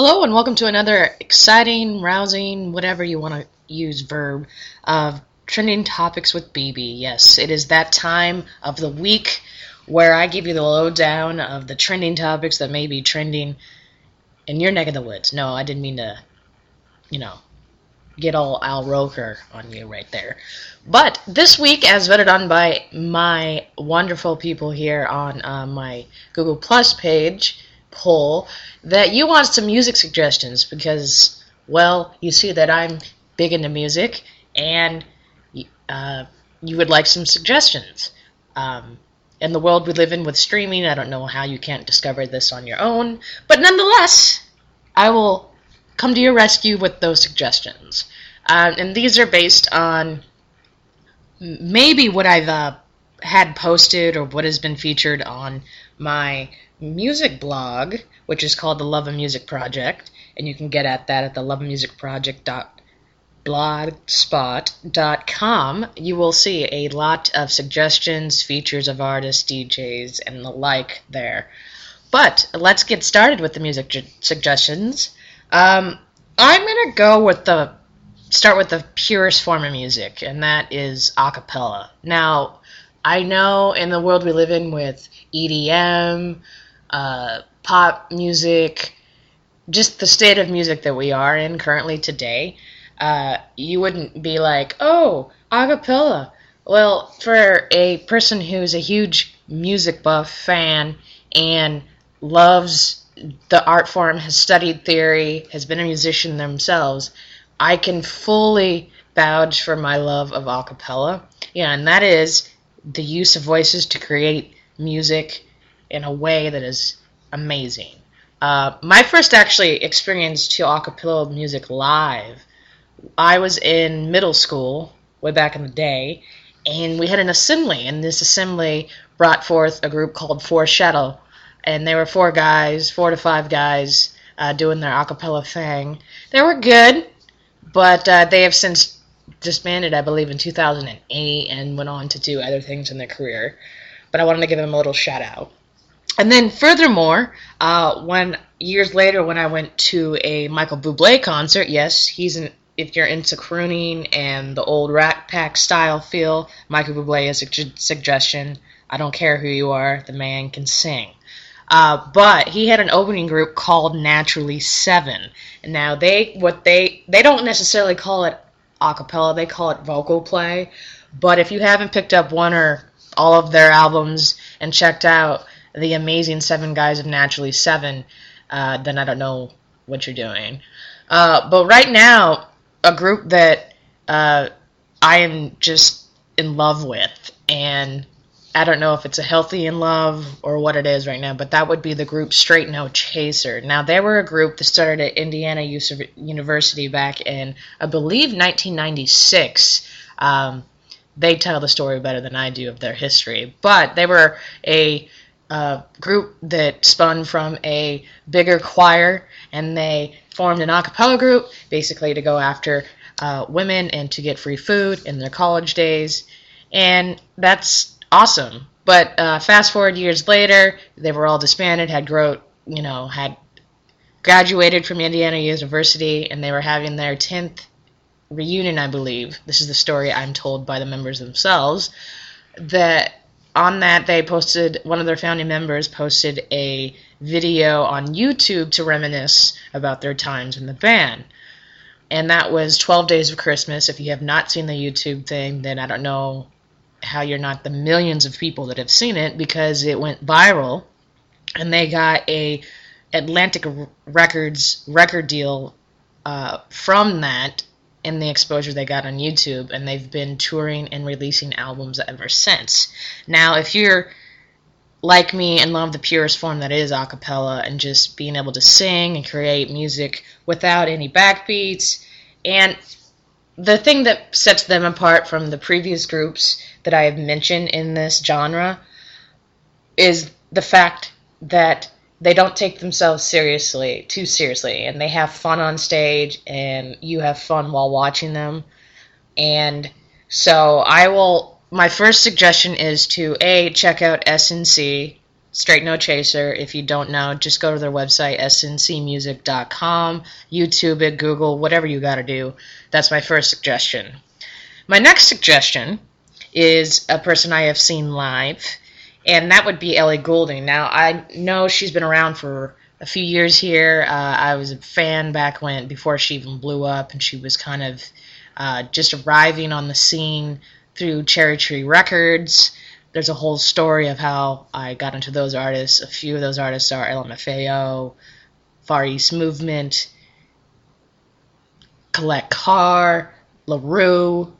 Hello and welcome to another exciting, rousing, whatever you want to use verb of trending topics with BB. Yes, it is that time of the week where I give you the lowdown of the trending topics that may be trending in your neck of the woods. No, I didn't mean to, you know, get all Al Roker on you right there. But this week, as voted on by my wonderful people here on uh, my Google Plus page poll, that you want some music suggestions because, well, you see that I'm big into music and uh, you would like some suggestions. Um, in the world we live in with streaming, I don't know how you can't discover this on your own, but nonetheless, I will come to your rescue with those suggestions. Uh, and these are based on maybe what I've uh, had posted or what has been featured on my music blog, which is called the Love of Music Project, and you can get at that at the Love of Music Project blogspot.com, you will see a lot of suggestions, features of artists, DJs, and the like there. But let's get started with the music suggestions. Um, I'm gonna go with the start with the purest form of music, and that is a cappella. Now, I know in the world we live in with EDM, uh, pop music, just the state of music that we are in currently today, uh, you wouldn't be like, oh, acapella. Well, for a person who's a huge music buff fan and loves the art form, has studied theory, has been a musician themselves, I can fully vouch for my love of acapella. Yeah, and that is the use of voices to create music in a way that is amazing. Uh, my first actually experience to acapella music live, I was in middle school way back in the day, and we had an assembly, and this assembly brought forth a group called Foreshadow, and they were four guys, four to five guys, uh, doing their acapella thing. They were good, but uh, they have since disbanded, I believe, in 2008, and went on to do other things in their career. But I wanted to give them a little shout out. And then, furthermore, uh, when years later, when I went to a Michael Bublé concert, yes, he's an if you're into crooning and the old Rat Pack style feel, Michael Bublé is a suggestion. I don't care who you are, the man can sing. Uh, but he had an opening group called Naturally Seven. Now they what they they don't necessarily call it a cappella, they call it vocal play. But if you haven't picked up one or all of their albums and checked out the amazing seven guys of Naturally Seven, uh, then I don't know what you're doing. Uh, but right now, a group that uh, I am just in love with, and I don't know if it's a healthy in love or what it is right now, but that would be the group Straight No Chaser. Now, they were a group that started at Indiana University back in, I believe, 1996. Um, they tell the story better than I do of their history, but they were a a group that spun from a bigger choir, and they formed an a cappella group basically to go after uh, women and to get free food in their college days. And that's awesome. But uh, fast forward years later, they were all disbanded, had grown, you know, had graduated from Indiana University, and they were having their 10th reunion, I believe. This is the story I'm told by the members themselves. That on that they posted one of their founding members posted a video on YouTube to reminisce about their times in the band. And that was 12 Days of Christmas. If you have not seen the YouTube thing, then I don't know how you're not the millions of people that have seen it because it went viral and they got a Atlantic Records record deal uh, from that in the exposure they got on YouTube, and they've been touring and releasing albums ever since. Now, if you're like me and love the purest form that is a cappella and just being able to sing and create music without any backbeats, and the thing that sets them apart from the previous groups that I have mentioned in this genre is the fact that they don't take themselves seriously, too seriously, and they have fun on stage, and you have fun while watching them. And so I will. My first suggestion is to a check out SNC Straight No Chaser. If you don't know, just go to their website, sncmusic.com, YouTube it, Google, whatever you got to do. That's my first suggestion. My next suggestion is a person I have seen live, and that would be Ellie Goulding. Now, I know she's been around for a few years here. Uh, I was a fan back when, before she even blew up, and she was kind of uh, just arriving on the scene through Cherry Tree Records. There's a whole story of how I got into those artists. A few of those artists are LMFAO, Far East Movement, Colette Carr, LaRue.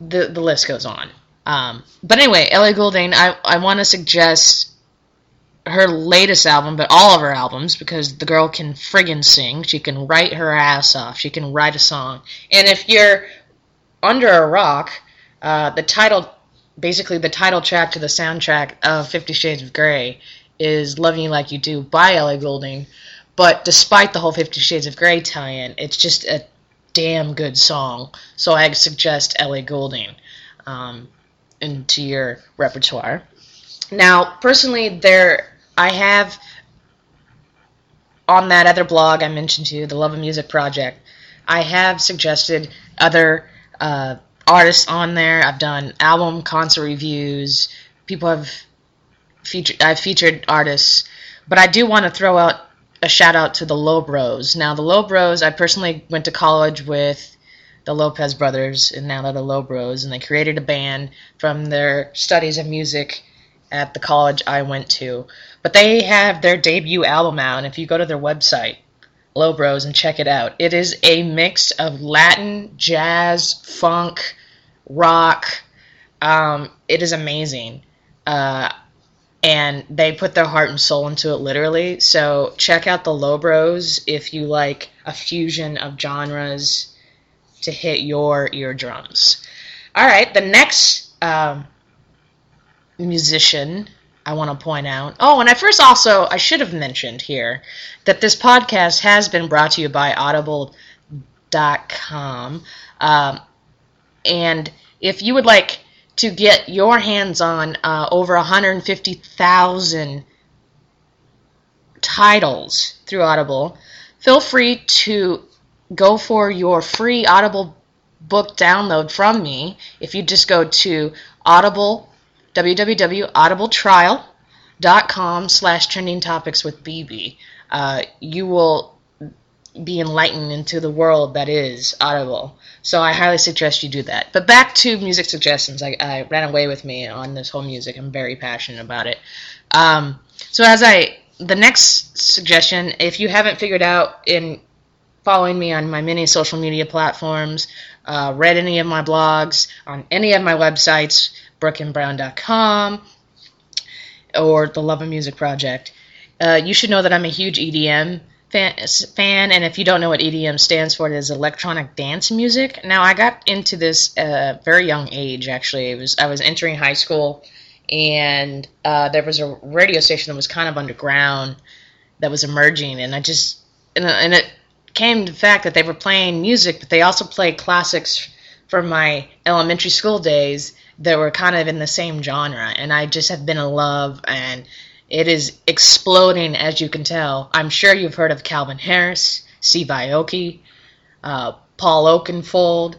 The, the list goes on. Um, but anyway, Ellie Goulding, I, I want to suggest her latest album, but all of her albums, because the girl can friggin' sing. She can write her ass off. She can write a song. And if you're under a rock, uh, the title, basically the title track to the soundtrack of Fifty Shades of Grey, is "Loving You Like You Do" by Ellie Goulding. But despite the whole Fifty Shades of Grey tie-in, it's just a damn good song. So I suggest Ellie Goulding um, into your repertoire. Now, personally, there I have on that other blog I mentioned to you, the Love of Music Project. I have suggested other uh, artists on there. I've done album concert reviews. People have featured. I've featured artists, but I do want to throw out a shout out to the Lobros. Now, the Lobros, I personally went to college with the Lopez brothers, and now they're the Lobros, and they created a band from their studies of music at the college I went to. But they have their debut album out, and if you go to their website, Lobros, and check it out, it is a mix of Latin, jazz, funk, rock. Um, it is amazing. Uh, and they put their heart and soul into it literally. So check out the Lobros if you like a fusion of genres to hit your eardrums. All right, the next um, musician I want to point out. Oh, and I first also I should have mentioned here that this podcast has been brought to you by Audible.com, um, and if you would like to get your hands on uh, over 150,000 titles through Audible, feel free to go for your free Audible book download from me if you just go to Audible www.audibletrial.com slash trending topics with BB. Uh, you will be enlightened into the world that is Audible. So I highly suggest you do that. But back to music suggestions. I, I ran away with me on this whole music. I'm very passionate about it. Um, so as I the next suggestion, if you haven't figured out in following me on my many social media platforms, uh, read any of my blogs, on any of my websites, brookandbrown.com or the Love of Music Project. Uh, you should know that I'm a huge EDM fan, and if you don't know what EDM stands for, it is electronic dance music. Now, I got into this at a very young age. Actually, it was I was entering high school, and uh, there was a radio station that was kind of underground that was emerging, and I just and, and it came to the fact that they were playing music, but they also played classics from my elementary school days that were kind of in the same genre, and I just have been in love, and it is exploding as you can tell. I'm sure you've heard of Calvin Harris, Steve Aoki, uh, Paul Oakenfold,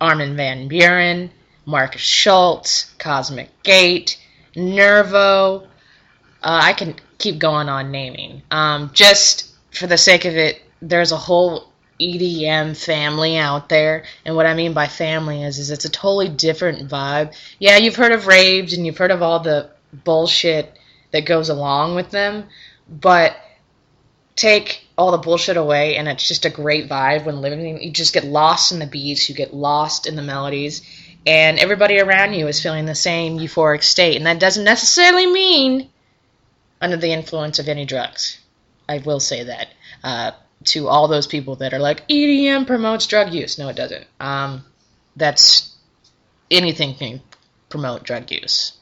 Armin van Buuren, Markus Schulz, Cosmic Gate, Nervo. Uh, I can keep going on naming. Um, just for the sake of it, there's a whole EDM family out there. And what I mean by family is, is it's a totally different vibe. Yeah, you've heard of raves and you've heard of all the bullshit that goes along with them, but take all the bullshit away and it's just a great vibe when living. You just get lost in the beats, you get lost in the melodies, and everybody around you is feeling the same euphoric state. And that doesn't necessarily mean under the influence of any drugs. I will say that. Uh, to all those people that are like EDM promotes drug use. No, it doesn't. Um, that's anything can promote drug use.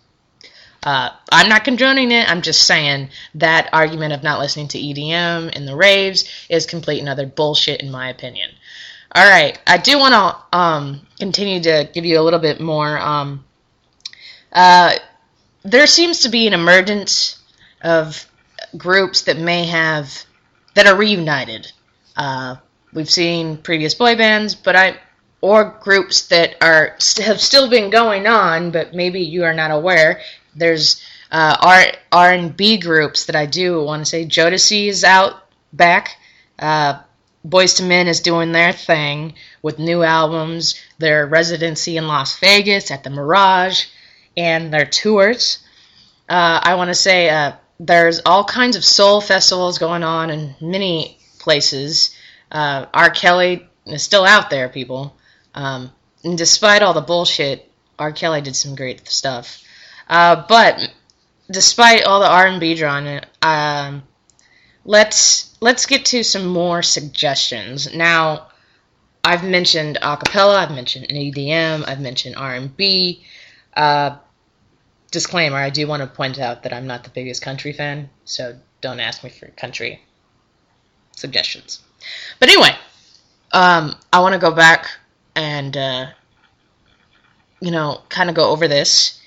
Uh, I'm not condoning it. I'm just saying that argument of not listening to EDM in the raves is complete and utter bullshit, in my opinion. All right, I do want to um, continue to give you a little bit more. Um, uh, there seems to be an emergence of groups that may have that are reunited. Uh, we've seen previous boy bands, but I or groups that are have still been going on, but maybe you are not aware. There's uh, R R and B groups that I do want to say. Jodeci is out back. Uh, Boyz II Men is doing their thing with new albums, their residency in Las Vegas at the Mirage, and their tours. Uh, I want to say uh, there's all kinds of soul festivals going on in many places. Uh, R. Kelly is still out there, people. Um, and despite all the bullshit, R. Kelly did some great stuff. Uh, but despite all the R&B drama, um, let's let's get to some more suggestions. Now, I've mentioned acapella, I've mentioned EDM, I've mentioned R&B. Uh, disclaimer: I do want to point out that I'm not the biggest country fan, so don't ask me for country suggestions. But anyway, um, I want to go back and uh, you know kind of go over this.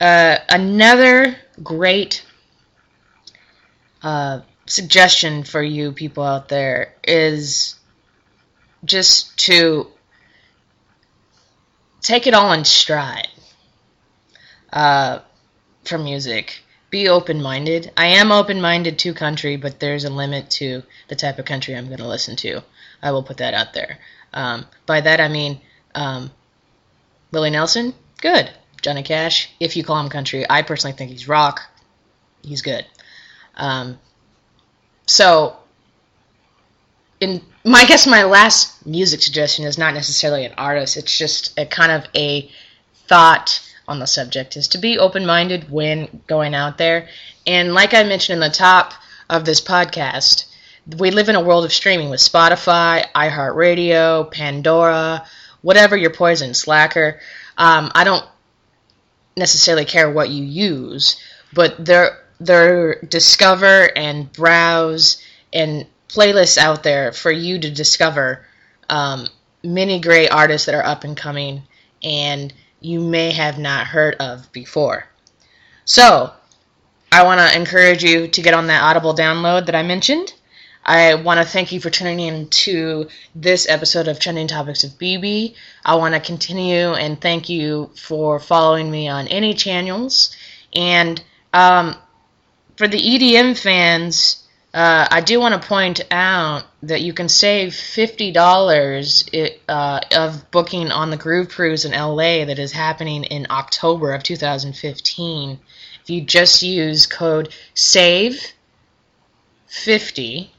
Uh, another great uh, suggestion for you people out there is just to take it all in stride uh, for music. Be open minded. I am open minded to country, but there's a limit to the type of country I'm going to listen to. I will put that out there. Um, by that I mean um, Willie Nelson, good. Johnny Cash, if you call him country, I personally think he's rock. He's good. Um, so, in my guess, my last music suggestion is not necessarily an artist. It's just a kind of a thought on the subject. Is to be open-minded when going out there. And like I mentioned in the top of this podcast, we live in a world of streaming with Spotify, iHeartRadio, Pandora, whatever your poison, Slacker. Um, I don't necessarily care what you use, but there there discover and browse and playlists out there for you to discover um, many great artists that are up and coming and you may have not heard of before. So, I want to encourage you to get on that Audible download that I mentioned. I want to thank you for tuning in to this episode of Trending Topics of BB. I want to continue and thank you for following me on any channels. And um, for the EDM fans, uh, I do want to point out that you can save $50 uh, of booking on the Groove Cruise in LA that is happening in October of 2015 if you just use code SAVE50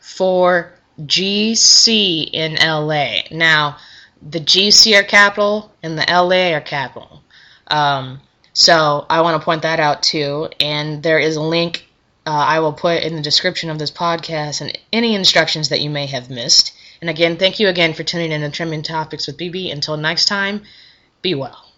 for GC in LA. Now, the GC are capital and the LA are capital. Um, so I want to point that out too. And there is a link uh, I will put in the description of this podcast and any instructions that you may have missed. And again, thank you again for tuning in to Trending Topics with BB. Until next time, be well.